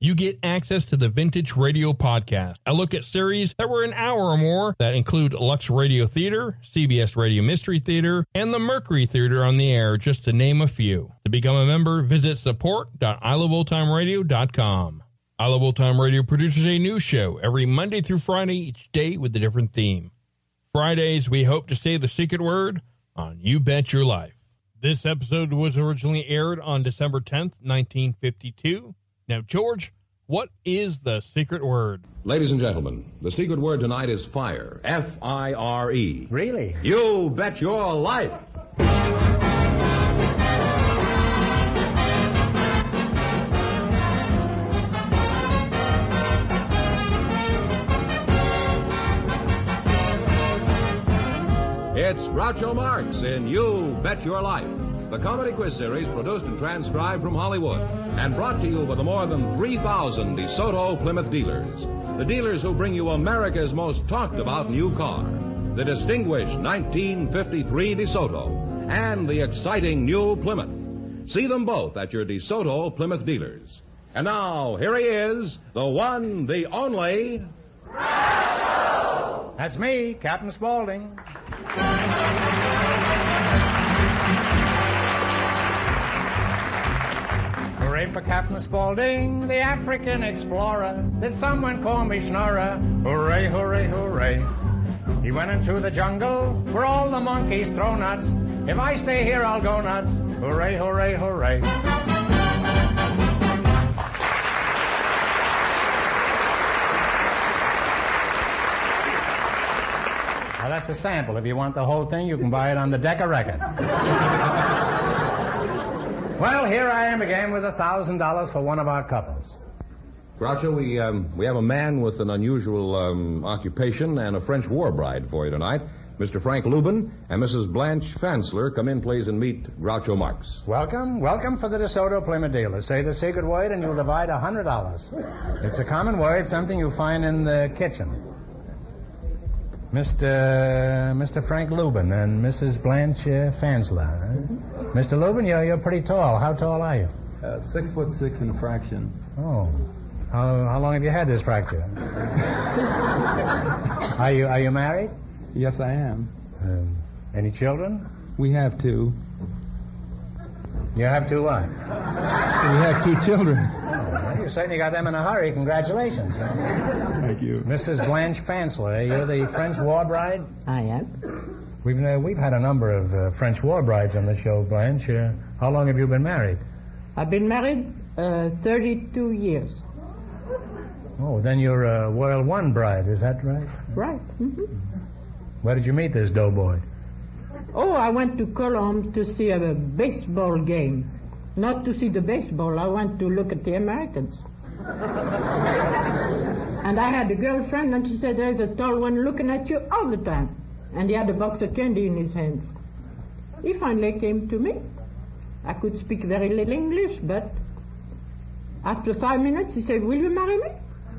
you get access to the Vintage Radio Podcast. I look at series that were an hour or more that include Lux Radio Theater, CBS Radio Mystery Theater, and the Mercury Theater on the air, just to name a few. To become a member, visit support.iloveoldtimeradio.com. I Love Old Time Radio produces a new show every Monday through Friday, each day with a different theme. Fridays, we hope to say the secret word on You Bet Your Life. This episode was originally aired on December 10th, 1952. Now, George, what is the secret word? Ladies and gentlemen, the secret word tonight is fire. F I R E. Really? You bet your life. It's Groucho Marx in You Bet Your Life, the comedy quiz series produced and transcribed from Hollywood and brought to you by the more than 3,000 DeSoto Plymouth dealers. The dealers who bring you America's most talked about new car, the distinguished 1953 DeSoto, and the exciting new Plymouth. See them both at your DeSoto Plymouth dealers. And now, here he is, the one, the only. That's me, Captain Spaulding. Hooray for Captain Spaulding, the African explorer. Did someone call me Schnorrer? Hooray, hooray, hooray. He went into the jungle where all the monkeys throw nuts. If I stay here, I'll go nuts. Hooray, hooray, hooray. Now, that's a sample. If you want the whole thing, you can buy it on the Decca record. well, here I am again with a thousand dollars for one of our couples. Groucho, we, um, we have a man with an unusual um, occupation and a French war bride for you tonight. Mr. Frank Lubin and Mrs. Blanche Fansler come in, please, and meet Groucho Marx. Welcome, welcome for the DeSoto Plymouth dealer. Say the secret word and you'll divide a hundred dollars. It's a common word, something you find in the kitchen. Mr. Mr. Frank Lubin and Mrs. Blanche uh, Fansler. huh? Mr. Lubin, you're, you're pretty tall. How tall are you? Uh, six foot six and a fraction. Oh. How, how long have you had this fracture? are you are you married? Yes, I am. Um, any children? We have two. You have two what? We have two children. Well, you certainly got them in a hurry. Congratulations. Thank you. Mrs. Blanche Fansler, are you're the French war bride? I am. We've uh, we've had a number of uh, French war brides on the show, Blanche. Uh, how long have you been married? I've been married uh, 32 years. Oh, then you're a World One bride, is that right? Right. hmm Where did you meet this doughboy? Oh, I went to Cologne to see a baseball game. Not to see the baseball, I went to look at the Americans. And I had a girlfriend, and she said, there's a tall one looking at you all the time. And he had a box of candy in his hands. He finally came to me. I could speak very little English, but after five minutes, he said, will you marry me?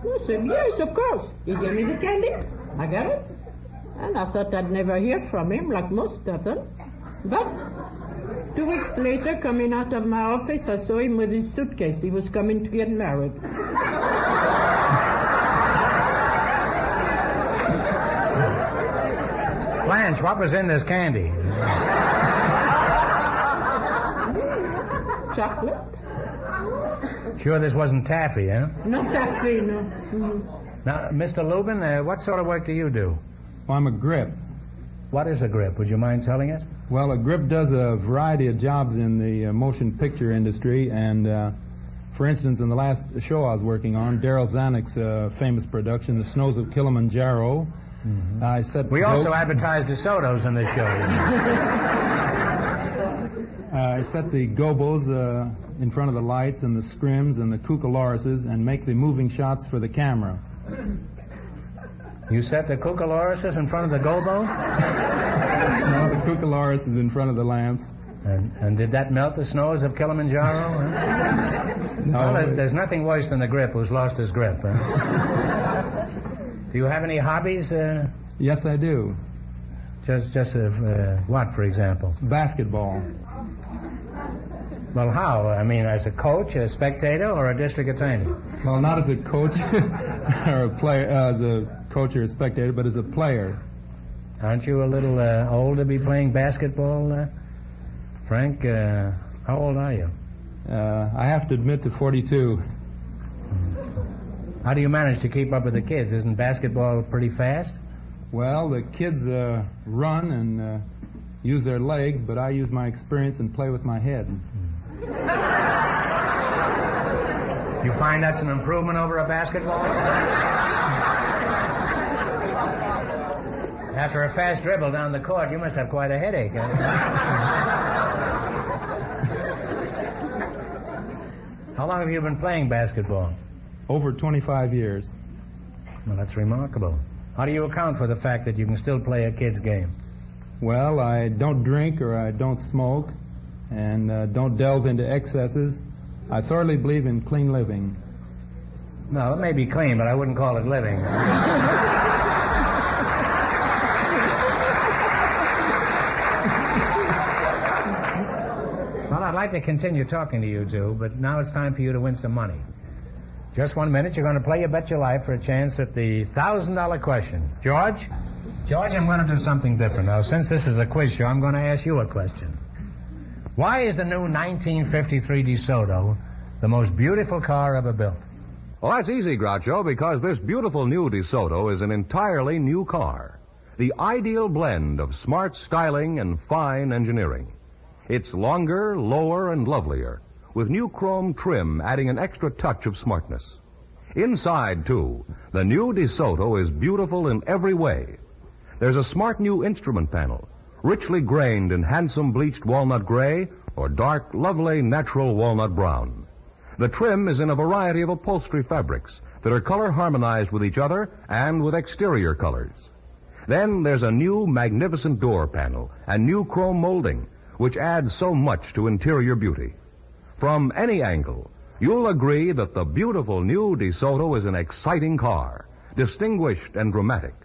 I said, yes, of course. He gave me the candy. I got it. And I thought I'd never hear from him, like most of them. But two weeks later, coming out of my office, I saw him with his suitcase. He was coming to get married. Blanche, what was in this candy? Chocolate? Sure this wasn't taffy, huh? Not taffy, no. Mhm. Now, Mr. Lubin, uh, what sort of work do you do? Well, I'm a grip. What is a grip? Would you mind telling us? Well, a grip does a variety of jobs in the uh, motion picture industry, and uh, for instance, in the last show I was working on, Darryl Zanuck's uh, famous production, The Snows of Kilimanjaro, I set. Mm-hmm. We also advertised DeSoto's in this show. Uh, I set the gobos uh, in front of the lights and the scrims and the cucalorises and make the moving shots for the camera. You set the cucalorises in front of the gobo? Now the cucaloris is in front of the lamps. And, and did that melt the snows of Kilimanjaro? huh? No, well, there's, there's nothing worse than the grip who's lost his grip. Huh? do you have any hobbies? Uh, yes, I do. just, just uh, uh, what, for example? Basketball. Well, how? I mean, as a coach, a spectator, or a district attorney? Well, not as a coach or a player, uh, as a coach or a spectator, but as a player. Aren't you a little uh, old to be playing basketball, uh, Frank? Uh, how old are you? Uh, I have to admit to 42. How do you manage to keep up with the kids? Isn't basketball pretty fast? Well, the kids uh, run and uh, use their legs, but I use my experience and play with my head. You find that's an improvement over a basketball? After a fast dribble down the court, you must have quite a headache. How long have you been playing basketball? Over 25 years. Well, that's remarkable. How do you account for the fact that you can still play a kid's game? Well, I don't drink or I don't smoke and uh, don't delve into excesses. I thoroughly believe in clean living. No, it may be clean, but I wouldn't call it living. like to continue talking to you two, but now it's time for you to win some money. Just one minute, you're going to play You Bet Your Life for a chance at the $1,000 question. George? George, I'm going to do something different. Now, since this is a quiz show, I'm going to ask you a question. Why is the new 1953 DeSoto the most beautiful car ever built? Well, that's easy, Groucho, because this beautiful new DeSoto is an entirely new car. The ideal blend of smart styling and fine engineering. It's longer, lower, and lovelier, with new chrome trim adding an extra touch of smartness. Inside, too, the new DeSoto is beautiful in every way. There's a smart new instrument panel, richly grained in handsome bleached walnut gray or dark, lovely natural walnut brown. The trim is in a variety of upholstery fabrics that are color harmonized with each other and with exterior colors. Then there's a new magnificent door panel and new chrome molding, which adds so much to interior beauty. From any angle, you'll agree that the beautiful new DeSoto is an exciting car, distinguished and dramatic.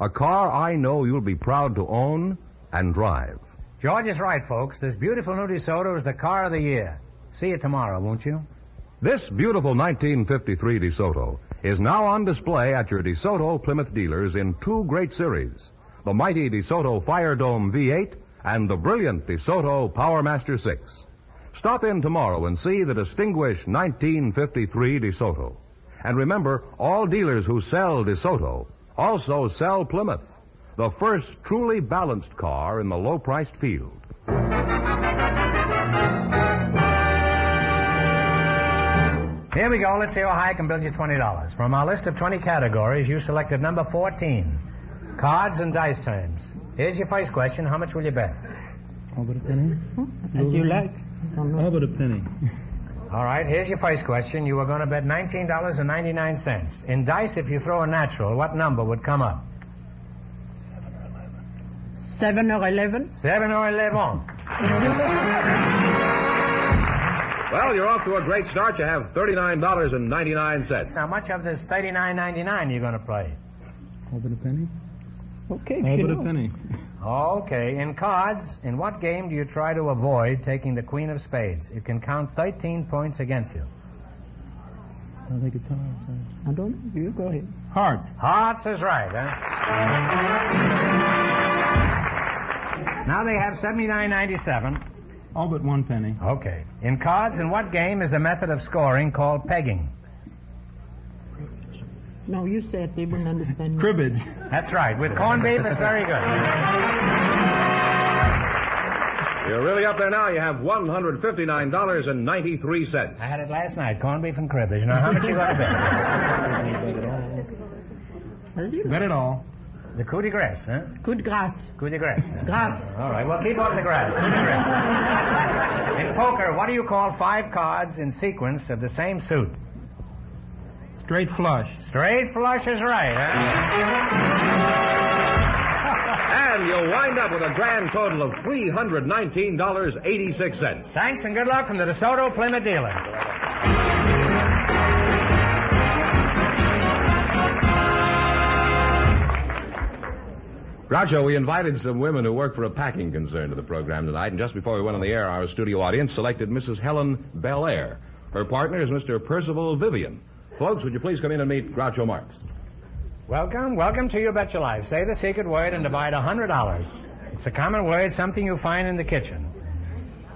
A car I know you'll be proud to own and drive. George is right, folks. This beautiful new DeSoto is the car of the year. See you tomorrow, won't you? This beautiful 1953 DeSoto is now on display at your DeSoto Plymouth dealers in two great series the mighty DeSoto Fire Dome V8 and the brilliant DeSoto Powermaster 6. Stop in tomorrow and see the distinguished 1953 DeSoto. And remember, all dealers who sell DeSoto also sell Plymouth, the first truly balanced car in the low priced field. Here we go. Let's see how high I can build you $20. From our list of 20 categories, you selected number 14 cards and dice terms. Here's your first question. How much will you bet? How about a penny? As you like. How about a penny? All right, here's your first question. You were going to bet $19.99. In dice, if you throw a natural, what number would come up? Seven or eleven? Seven or eleven. Well, you're off to a great start. You have $39.99. How much of this $39.99 are you going to play? All but a penny? Okay, All but a penny. Okay, in cards, in what game do you try to avoid taking the queen of spades? It can count 13 points against you. I think it's hearts. I don't know. You go ahead. Hearts. Hearts is right, huh? Now they have 79.97. All but one penny. Okay. In cards, in what game is the method of scoring called pegging? No, you said they wouldn't understand. Cribbage. That's right. With corned beef, it's very good. You're really up there now. You have $159.93. I had it last night, corned beef and cribbage. Now, how much you got to bet? Has he? Bet it all. The coup de grace, huh? Coup de grace. Coup de grace. Grass. All right, well, keep on the grass. Coup de grace. In poker, what do you call five cards in sequence of the same suit? Straight flush. Straight flush is right, huh? And you'll wind up with a grand total of $319.86. Thanks and good luck from the DeSoto Plymouth dealers. Groucho, we invited some women who work for a packing concern to the program tonight, and just before we went on the air, our studio audience selected Mrs. Helen Belair. Her partner is Mr. Percival Vivian. Folks, would you please come in and meet Groucho Marx? Welcome, welcome to You Bet Your Life. Say the secret word and divide a hundred dollars. It's a common word, something you find in the kitchen.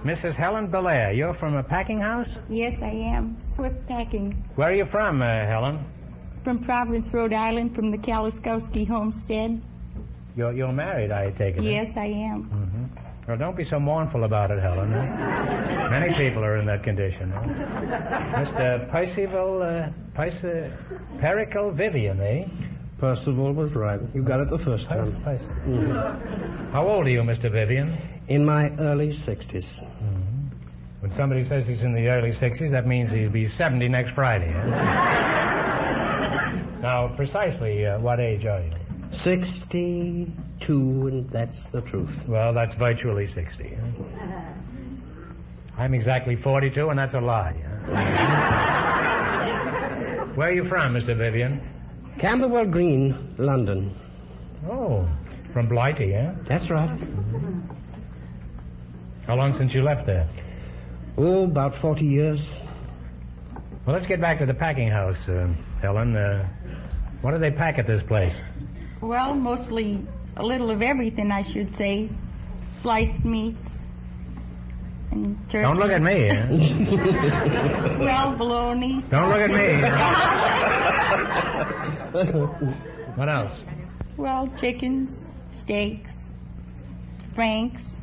Mrs. Helen Belair, you're from a packing house? Yes, I am. Swift Packing. Where are you from, uh, Helen? From Providence, Rhode Island, from the Kaliskowski homestead. You're, you're married, I take it. eh? Yes, I am. hmm Well, don't be so mournful about it, Helen. Many people are in that condition. huh? Mr. Percival, uh, Perci- Pericle Vivian, eh? Percival was right. You got it the first time. Perci- How old are you, Mr. Vivian? In my early 60s. Mm-hmm. When somebody says he's in the early 60s, that means he'll be 70 next Friday. huh? Eh? now, precisely uh, what age are you? 62, and that's the truth. Well, that's virtually 60. huh? Eh? I'm exactly 42, and that's a lie. huh? Eh? Where are you from, Mr. Vivian? Camberwell Green, London. Oh, from Blighty, eh? That's right. How long since you left there? Oh, about 40 years. Well, let's get back to the packing house, uh, Helen. Uh, what do they pack at this place? Well, mostly a little of everything, I should say. Sliced meats and turkeys. Don't look at me. well, bologna. Don't look at me. what else? Well, chickens, steaks, franks.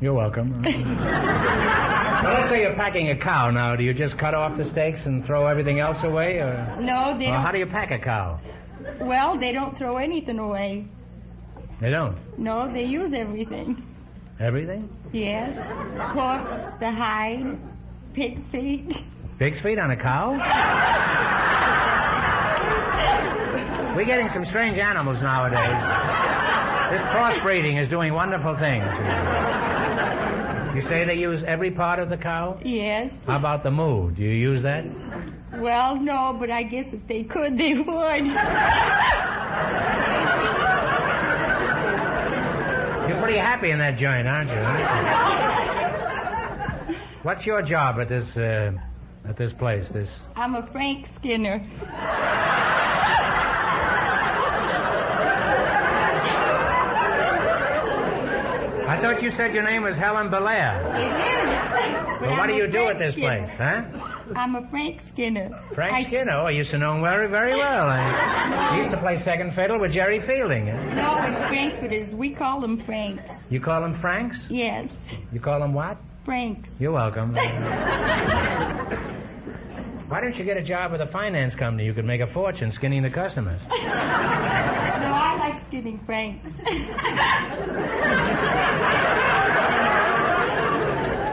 You're welcome. well, let's say you're packing a cow now. Do you just cut off the steaks and throw everything else away, or, No, they or don't. how do you pack a cow? Well, they don't throw anything away. They don't. No, they use everything. Everything? Yes. Hooks, the hide, pig's feet. Pig's feet on a cow? We're getting some strange animals nowadays. This crossbreeding is doing wonderful things. You say they use every part of the cow? Yes. How about the moo? Do you use that? Well, no, but I guess if they could, they would. Pretty happy in that joint, aren't you? What's your job at this uh, at this place? This I'm a Frank Skinner. I thought you said your name was Helen Belair. It is. Well, what I'm do you do at this Skinner. place, huh? I'm a Frank Skinner. Frank I- Skinner. Oh, I used to know him very, very well. I used to play second fiddle with Jerry Fielding. No, it's Frank, but it's, we call them Franks. You call him Franks? Yes, You call him what? Franks. You're welcome. Why don't you get a job with a finance company? You could make a fortune skinning the customers. No, I like skinning Franks.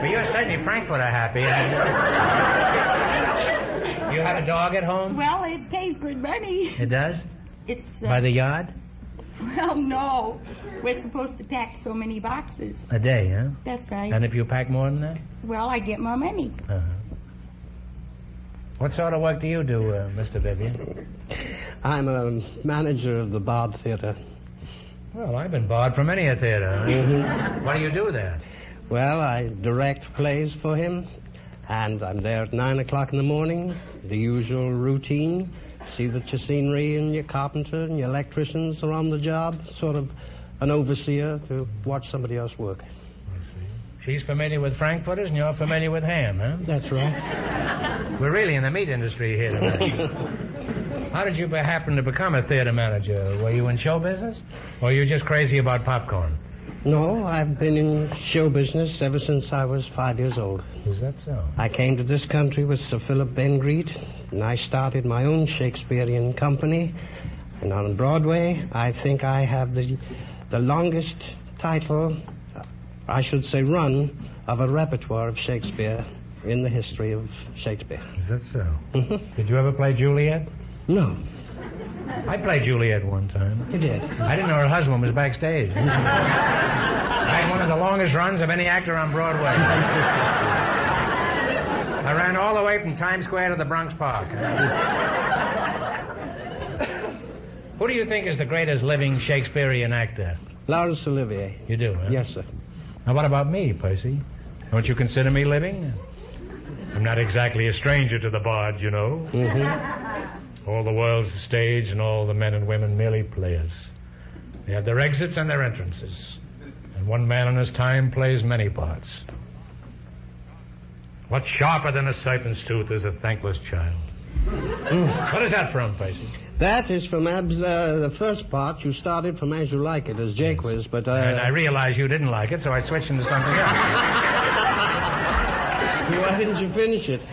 Well, you're certainly Frankfurter happy. you have a dog at home? Well, it pays good money. It does? It's, uh, By the yard? well, no. We're supposed to pack so many boxes. A day, huh? That's right. And if you pack more than that? Well, I get more money. Uh-huh. What sort of work do you do, uh, Mr. Vivian? I'm a manager of the Bard Theater. Well, I've been barred from many a theater. Mhm. What do you do there? Well, I direct plays for him, and I'm there at 9 o'clock in the morning, the usual routine. See that your scenery and your carpenter and your electricians are on the job, sort of an overseer to watch somebody else work. She's familiar with Frankfurters and you're familiar with ham, huh? That's right. We're really in the meat industry here tonight. How did you happen to become a theater manager? Were you in show business? Or were you just crazy about popcorn? No, I've been in show business ever since I was five years old. Is that so? I came to this country with Sir Philip Ben Greet, and I started my own Shakespearean company. And on Broadway, I think I have the the longest title, I should say run, of a repertoire of Shakespeare in the history of Shakespeare. Is that so? Mhm. Did you ever play Juliet? No, I played Juliet one time. you did. I didn't know her husband was backstage. I had one of the longest runs of any actor on Broadway. I ran all the way from Times Square to the Bronx Park. Who do you think is the greatest living Shakespearean actor? Laurence Olivier. You do, huh? Yes, sir. Now, what about me, Percy? Don't you consider me living? I'm not exactly a stranger to the bard, you know. Mm-hmm. All the world's a stage, and all the men and women merely players. They have their exits and their entrances. And one man in his time plays many parts. What's sharper than a serpent's tooth is a thankless child. What is that from, Percy? That is from Abs, uh, the first part. You started from As You Like It as Jaques, but uh, and I realized you didn't like it, so I switched into something else. why didn't you finish it?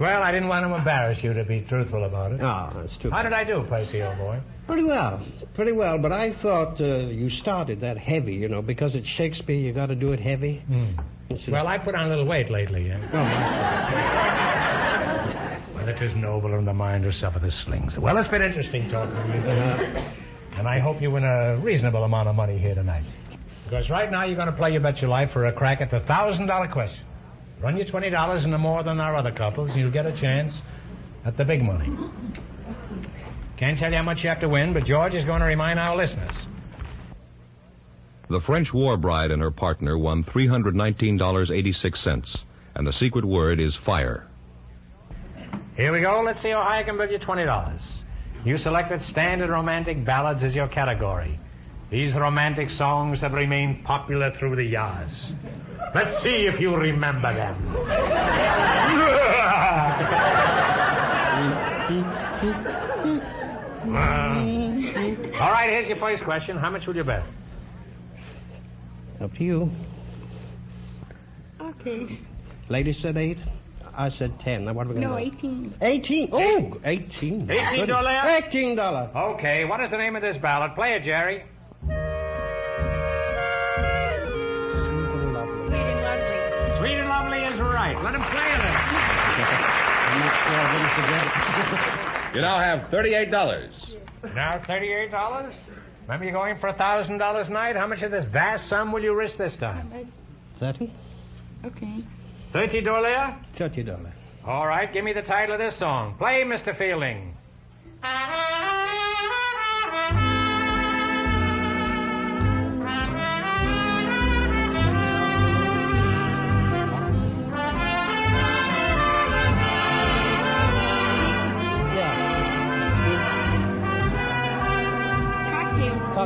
Well, I didn't want to embarrass you to be truthful about it. Oh, that's too How bad. did I do, Percy, old boy? Pretty well, pretty well. But I thought uh, you started that heavy, you know, because it's Shakespeare. You got to do it heavy. Should- Well, I put on a little weight lately, yeah. Oh, Well, it is noble in the mind to suffer the slings. Well, it's been interesting talking to you. Uh, And I hope you win a reasonable amount of money here tonight. Because right now you're going to play You Bet Your Life for a crack at the $1,000 question. Run your $20 into more than our other couples, and you'll get a chance at the big money. Can't tell you how much you have to win, but George is going to remind our listeners. The French war bride and her partner won $319.86, and the secret word is fire. Here we go. Let's see how high I can bid you $20. You selected standard romantic ballads as your category. These romantic songs have remained popular through the years. Let's see if you remember them. Uh, all right, here's your first question. How much would you bet? up to you. Okay. Lady said eight. I said ten. Now what are we going to No, do? 18. Eighteen. Oh, eighteen. Eighteen dollar? Eighteen dollar. Okay, what is the name of this ballad? Play it, Jerry. Let him play it. I'm not sure I didn't forget it. You now have $38. Now thirty-eight dollars. Remember, you're going for a thousand dollars a night. How much of this vast sum will you risk this time? Thirty? Okay. Thirty dollars. Thirty dollar. All right, give me the title of this song. Play, Mr. Fielding. Uh-huh.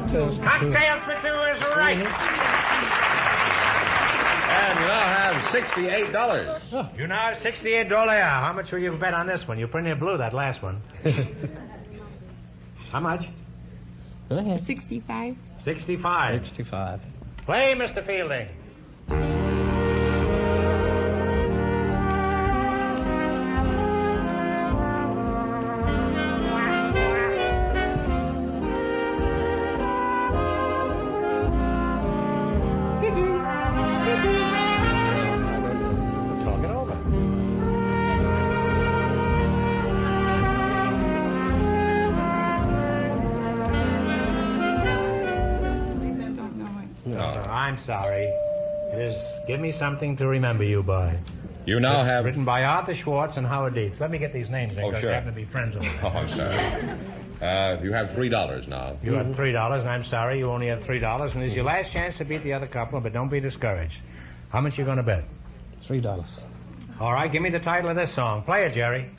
Cocktails. Cocktails. for two. Cocktails for two is right. Mm-hmm. And you now have $68. You now have sixty-eight dollars. How much will you bet on this one? You pretty near blew that last one. How much? Go ahead. 65. Sixty-five. Sixty-five. Play, Mr. Fielding. Sorry. It is Give Me Something to Remember You by. You now have. Written by Arthur Schwartz and Howard Dietz. Let me get these names in Oh, because sure. they happen to be friends of mine. Oh, I'm sorry. Uh, you have three dollars now. You have three dollars, and I'm sorry you only have three dollars, and it's your last chance to beat the other couple, but don't be discouraged. How much you gonna bet? Three dollars. All right, give me the title of this song. Play it, Jerry.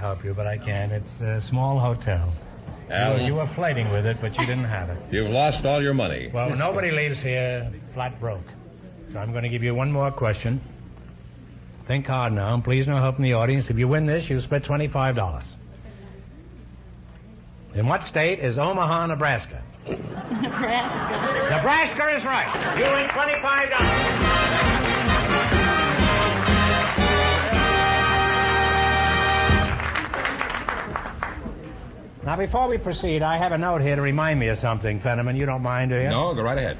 Help you, but I can't. It's a small hotel. Al, You, you were flirting with it, but you didn't have it. You've lost all your money. Well, nobody leaves here flat broke. So I'm going to give you one more question. Think hard now, and please no help in the audience. If you win this, you split $25. In what state is Omaha, Nebraska? Nebraska. Nebraska is right. You win $25. Now, before we proceed, I have a note here to remind me of something, Fenneman. You don't mind, do you? No, go right ahead.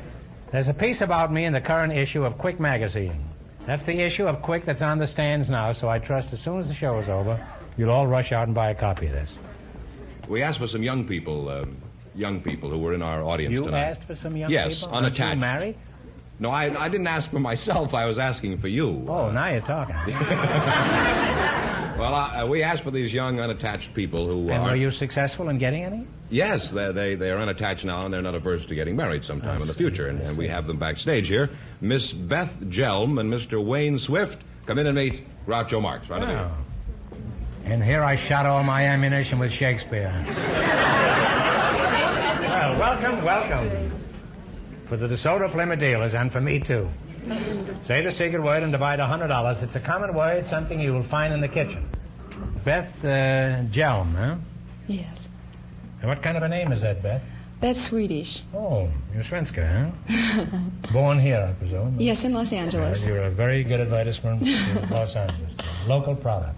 There's a piece about me in the current issue of Quick magazine. That's the issue of Quick that's on the stands now, so I trust as soon as the show is over, you'll all rush out and buy a copy of this. We asked for some young people, uh, young people who were in our audience You tonight. You asked for some young Yes, people? Aren't unattached. You married? No, I, I didn't ask for myself. I was asking for you. Oh, now you're talking. Well, uh, we asked for these young, unattached people who and are. were you successful in getting any? Yes, they they they are unattached now, and they're not averse to getting married sometime in the future. And, and we have them backstage here. Miss Beth Jelm and Mr. Wayne Swift. Come in and meet Groucho Marx. Right away. Wow. And here I shot all my ammunition with Shakespeare. well, welcome, welcome. For the DeSoto Plymouth dealers, and for me too. Say the secret word and divide a hundred dollars. It's a common word, something you will find in the kitchen. Beth uh, Jelm, huh? Yes. And what kind of a name is that, Beth? That's Swedish. Oh, you're Svenska, huh? Born here, I presume. Yes, in Los Angeles. Uh, you're a very good advertisement in Los Angeles. Local product.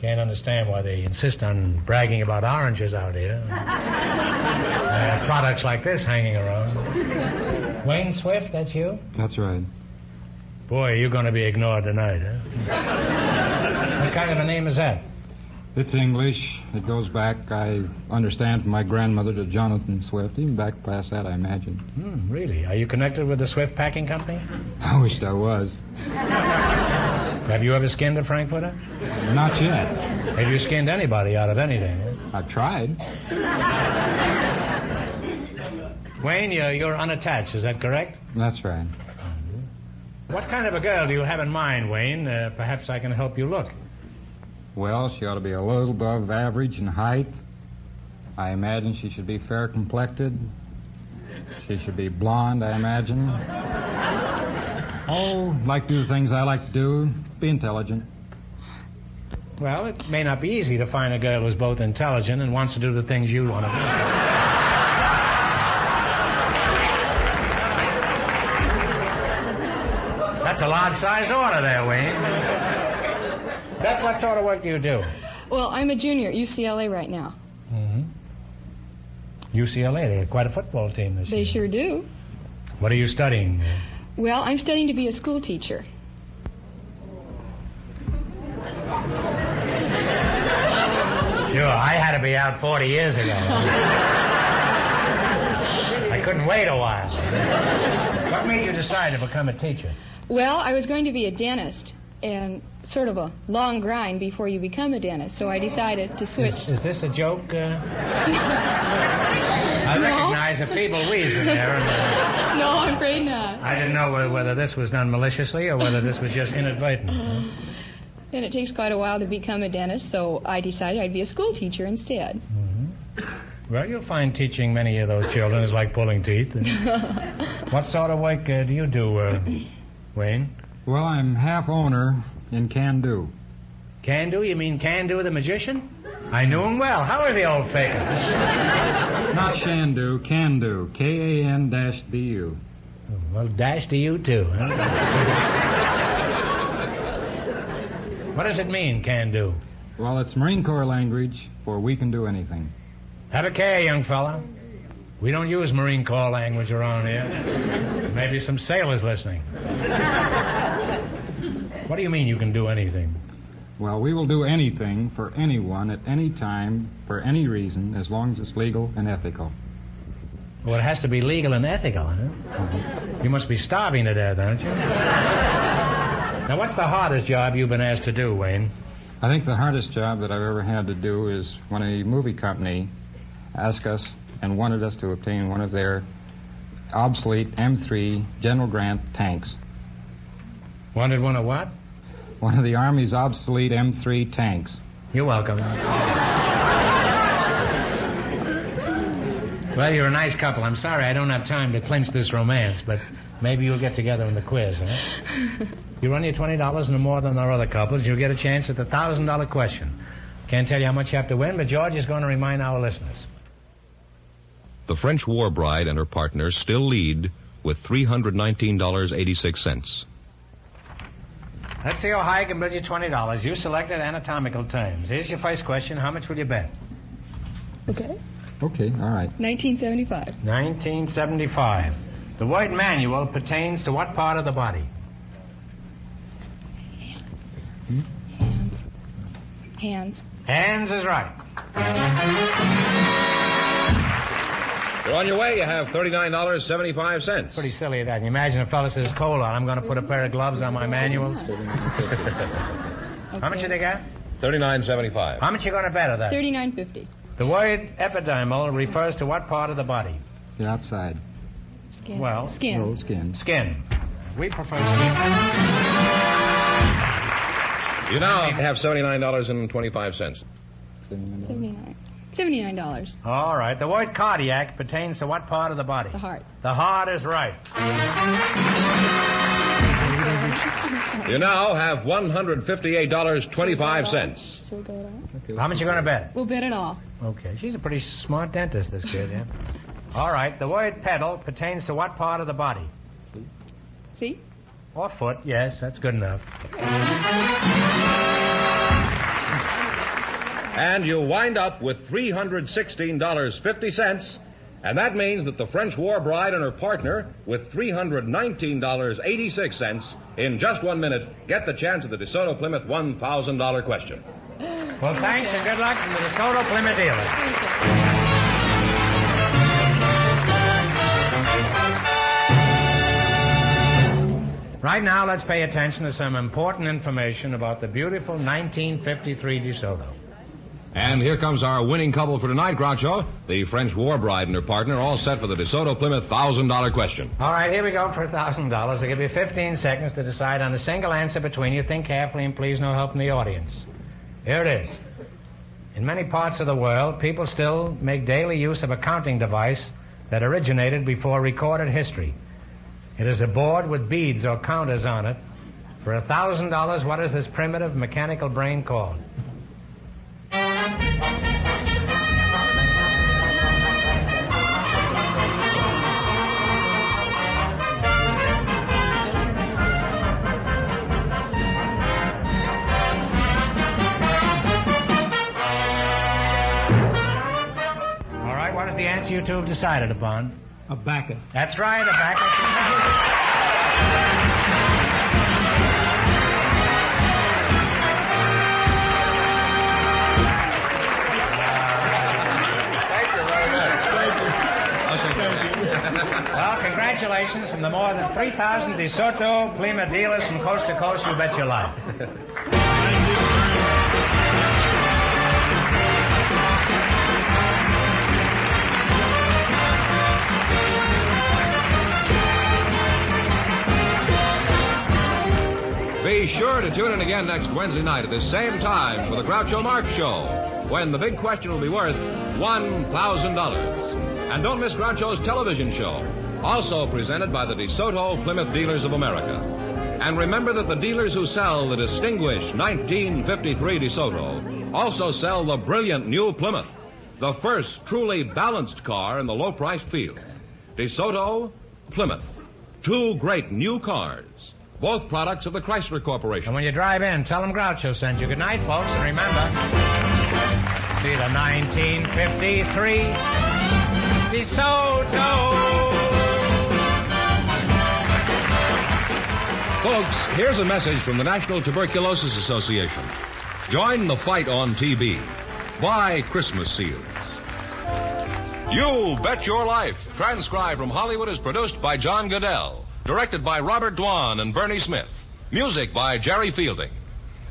Can't understand why they insist on bragging about oranges out here. uh, products like this hanging around. Wayne Swift, that's you? That's right. Boy, you're going to be ignored tonight, huh? what kind of a name is that? It's English. It goes back, I understand, from my grandmother to Jonathan Swift. Even back past that, I imagine. Hmm, really? Are you connected with the Swift Packing Company? I wished I was. Have you ever skinned a Frankfurter? Not yet. Have you skinned anybody out of anything? huh? I've tried. Wayne, you're, you're unattached, is that correct? That's right. What kind of a girl do you have in mind, Wayne? Uh, perhaps I can help you look. Well, she ought to be a little above average in height. I imagine she should be fair complected. She should be blonde, I imagine. Oh, like to do the things I like to do. Be intelligent. Well, it may not be easy to find a girl who's both intelligent and wants to do the things you want to do. That's a large size order there, Wayne. Beth, what sort of work do you do? Well, I'm a junior at UCLA right now. Mm-hmm. UCLA, they had quite a football team this They year. sure do. What are you studying? Well, I'm studying to be a school teacher. Sure, I had to be out 40 years ago. I couldn't wait a while. What made you decide to become a teacher? Well, I was going to be a dentist, and sort of a long grind before you become a dentist, so I decided to switch. Is, is this a joke? Uh... I recognize a feeble in there. Uh, No, I'm afraid not. I didn't know whether, whether this was done maliciously or whether this was just inadvertent. And it takes quite a while to become a dentist, so I decided I'd be a school teacher instead. Well, you'll find teaching many of those children is like pulling teeth. what sort of work uh, do you do, uh, Wayne? Well, I'm half owner in Can Do. Can do? You mean Can do the magician? I knew him well. How is the old faker? Not Chandu, Can Do. K A N dash D U. Well, dash to you too. Huh? what does it mean, can do? Well, it's Marine Corps language for we can do anything. Have a care, young fella. We don't use Marine Corps language around here. Maybe some sailors listening. What do you mean you can do anything? Well, we will do anything for anyone at any time for any reason as long as it's legal and ethical. Well, it has to be legal and ethical, huh? Uh-huh. You must be starving to death, aren't you? Now, what's the hardest job you've been asked to do, Wayne? I think the hardest job that I've ever had to do is when a movie company asked us and wanted us to obtain one of their obsolete M3 General Grant tanks. Wanted one of what? One of the Army's obsolete M3 tanks. You're welcome. well, you're a nice couple. I'm sorry I don't have time to clinch this romance, but maybe you'll get together in the quiz, huh? You run your $20 no more than our other couples, you'll get a chance at the $1,000 question. Can't tell you how much you have to win, but George is going to remind our listeners. The French war bride and her partner still lead with $319.86. Let's see how high I can bid you $20. You selected anatomical terms. Here's your first question. How much will you bet? Okay. Okay, all right. 1975. 1975. The word manual pertains to what part of the body? Hands. Hands. Hands is right. You're on your way. You have $39.75. Pretty silly of that. You imagine a fellow says, cold on, I'm going to put a pair of gloves on my manuals. How much did they get? $39.75. How much you going to bet of that? 3950. The word epidermal refers to what part of the body? The outside. Skin. Well, Skin. Oh, skin. Skin. We prefer skin. You now have $79.25. 79. $79. All right. The word cardiac pertains to what part of the body? The heart. The heart is right. You now have $158.25. Should we go it all? How much you going to bet? We'll bet it all. Okay. She's a pretty smart dentist, this kid, yeah? All right. The word pedal pertains to what part of the body? See? Or foot, yes. That's good enough. And you wind up with $316.50. And that means that the French war bride and her partner, with $319.86 in just one minute, get the chance of the DeSoto Plymouth $1,000 question. Well, thanks and good luck from the DeSoto Plymouth dealer. Right now, let's pay attention to some important information about the beautiful 1953 DeSoto. And here comes our winning couple for tonight, Groucho. The French war bride and her partner, all set for the DeSoto Plymouth $1,000 question. All right, here we go for a thousand dollars. I'll give you 15 seconds to decide on a single answer between you. Think carefully and please no help from the audience. Here it is. In many parts of the world, people still make daily use of a counting device that originated before recorded history. It is a board with beads or counters on it. For a thousand dollars, what is this primitive mechanical brain called? All right, what is the answer you two have decided upon? Abacus. That's right, a back. Well, congratulations from the more than 3,000 DeSoto Plymouth dealers from coast to coast. You bet your life. Be sure to tune in again next Wednesday night at the same time for the Groucho Marx Show, when the big question will be worth $1,000. And don't miss Groucho's television show, also presented by the DeSoto Plymouth Dealers of America. And remember that the dealers who sell the distinguished 1953 DeSoto also sell the brilliant new Plymouth, the first truly balanced car in the low-priced field. DeSoto, Plymouth, two great new cars both products of the Chrysler Corporation. And when you drive in, tell them Groucho sent you. Good night, folks, and remember, see the 1953 DeSoto. Folks, here's a message from the National Tuberculosis Association. Join the fight on TB. Buy Christmas seals. You Bet Your Life, transcribed from Hollywood, is produced by John Guedel. Directed by Robert Dwan and Bernie Smith. Music by Jerry Fielding.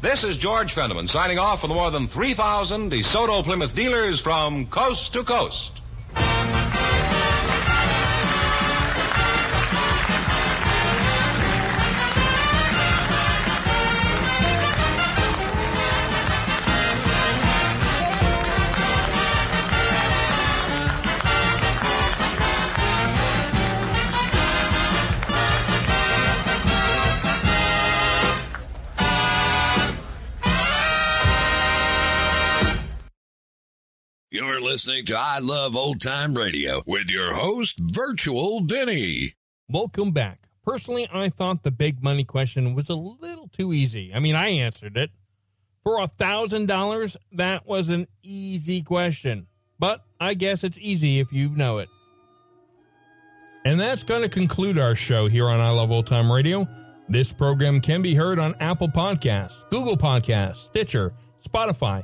This is George Fenneman signing off for the more than 3,000 DeSoto Plymouth dealers from coast to coast. You're listening to I Love Old Time Radio with your host, Virtual Vinny. Welcome back. Personally, I thought the big money question was a little too easy. I mean, I answered it. For a thousand dollars, that was an easy question. But I guess it's easy if you know it. And that's going to conclude our show here on I Love Old Time Radio. This program can be heard on Apple Podcasts, Google Podcasts, Stitcher, Spotify,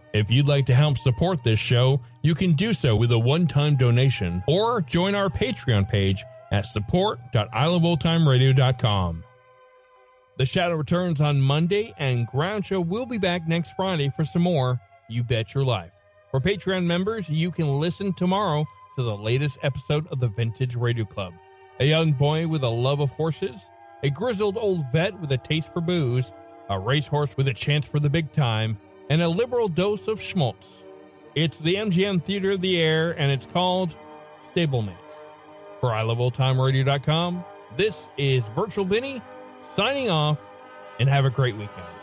If you'd like to help support this show, you can do so with a one-time donation or join our Patreon page at support.iloveoldtimeradio.com. The Shadow returns on Monday, and Groucho will be back next Friday for some more You Bet Your Life. For Patreon members, you can listen tomorrow to the latest episode of the Vintage Radio Club. A young boy with a love of horses, a grizzled old vet with a taste for booze, a racehorse with a chance for the big time, and a liberal dose of schmaltz. It's the MGM Theater of the Air, and it's called Stablemates. For iLoveOldTimeRadio.com, this is Virtual Vinny signing off, and have a great weekend.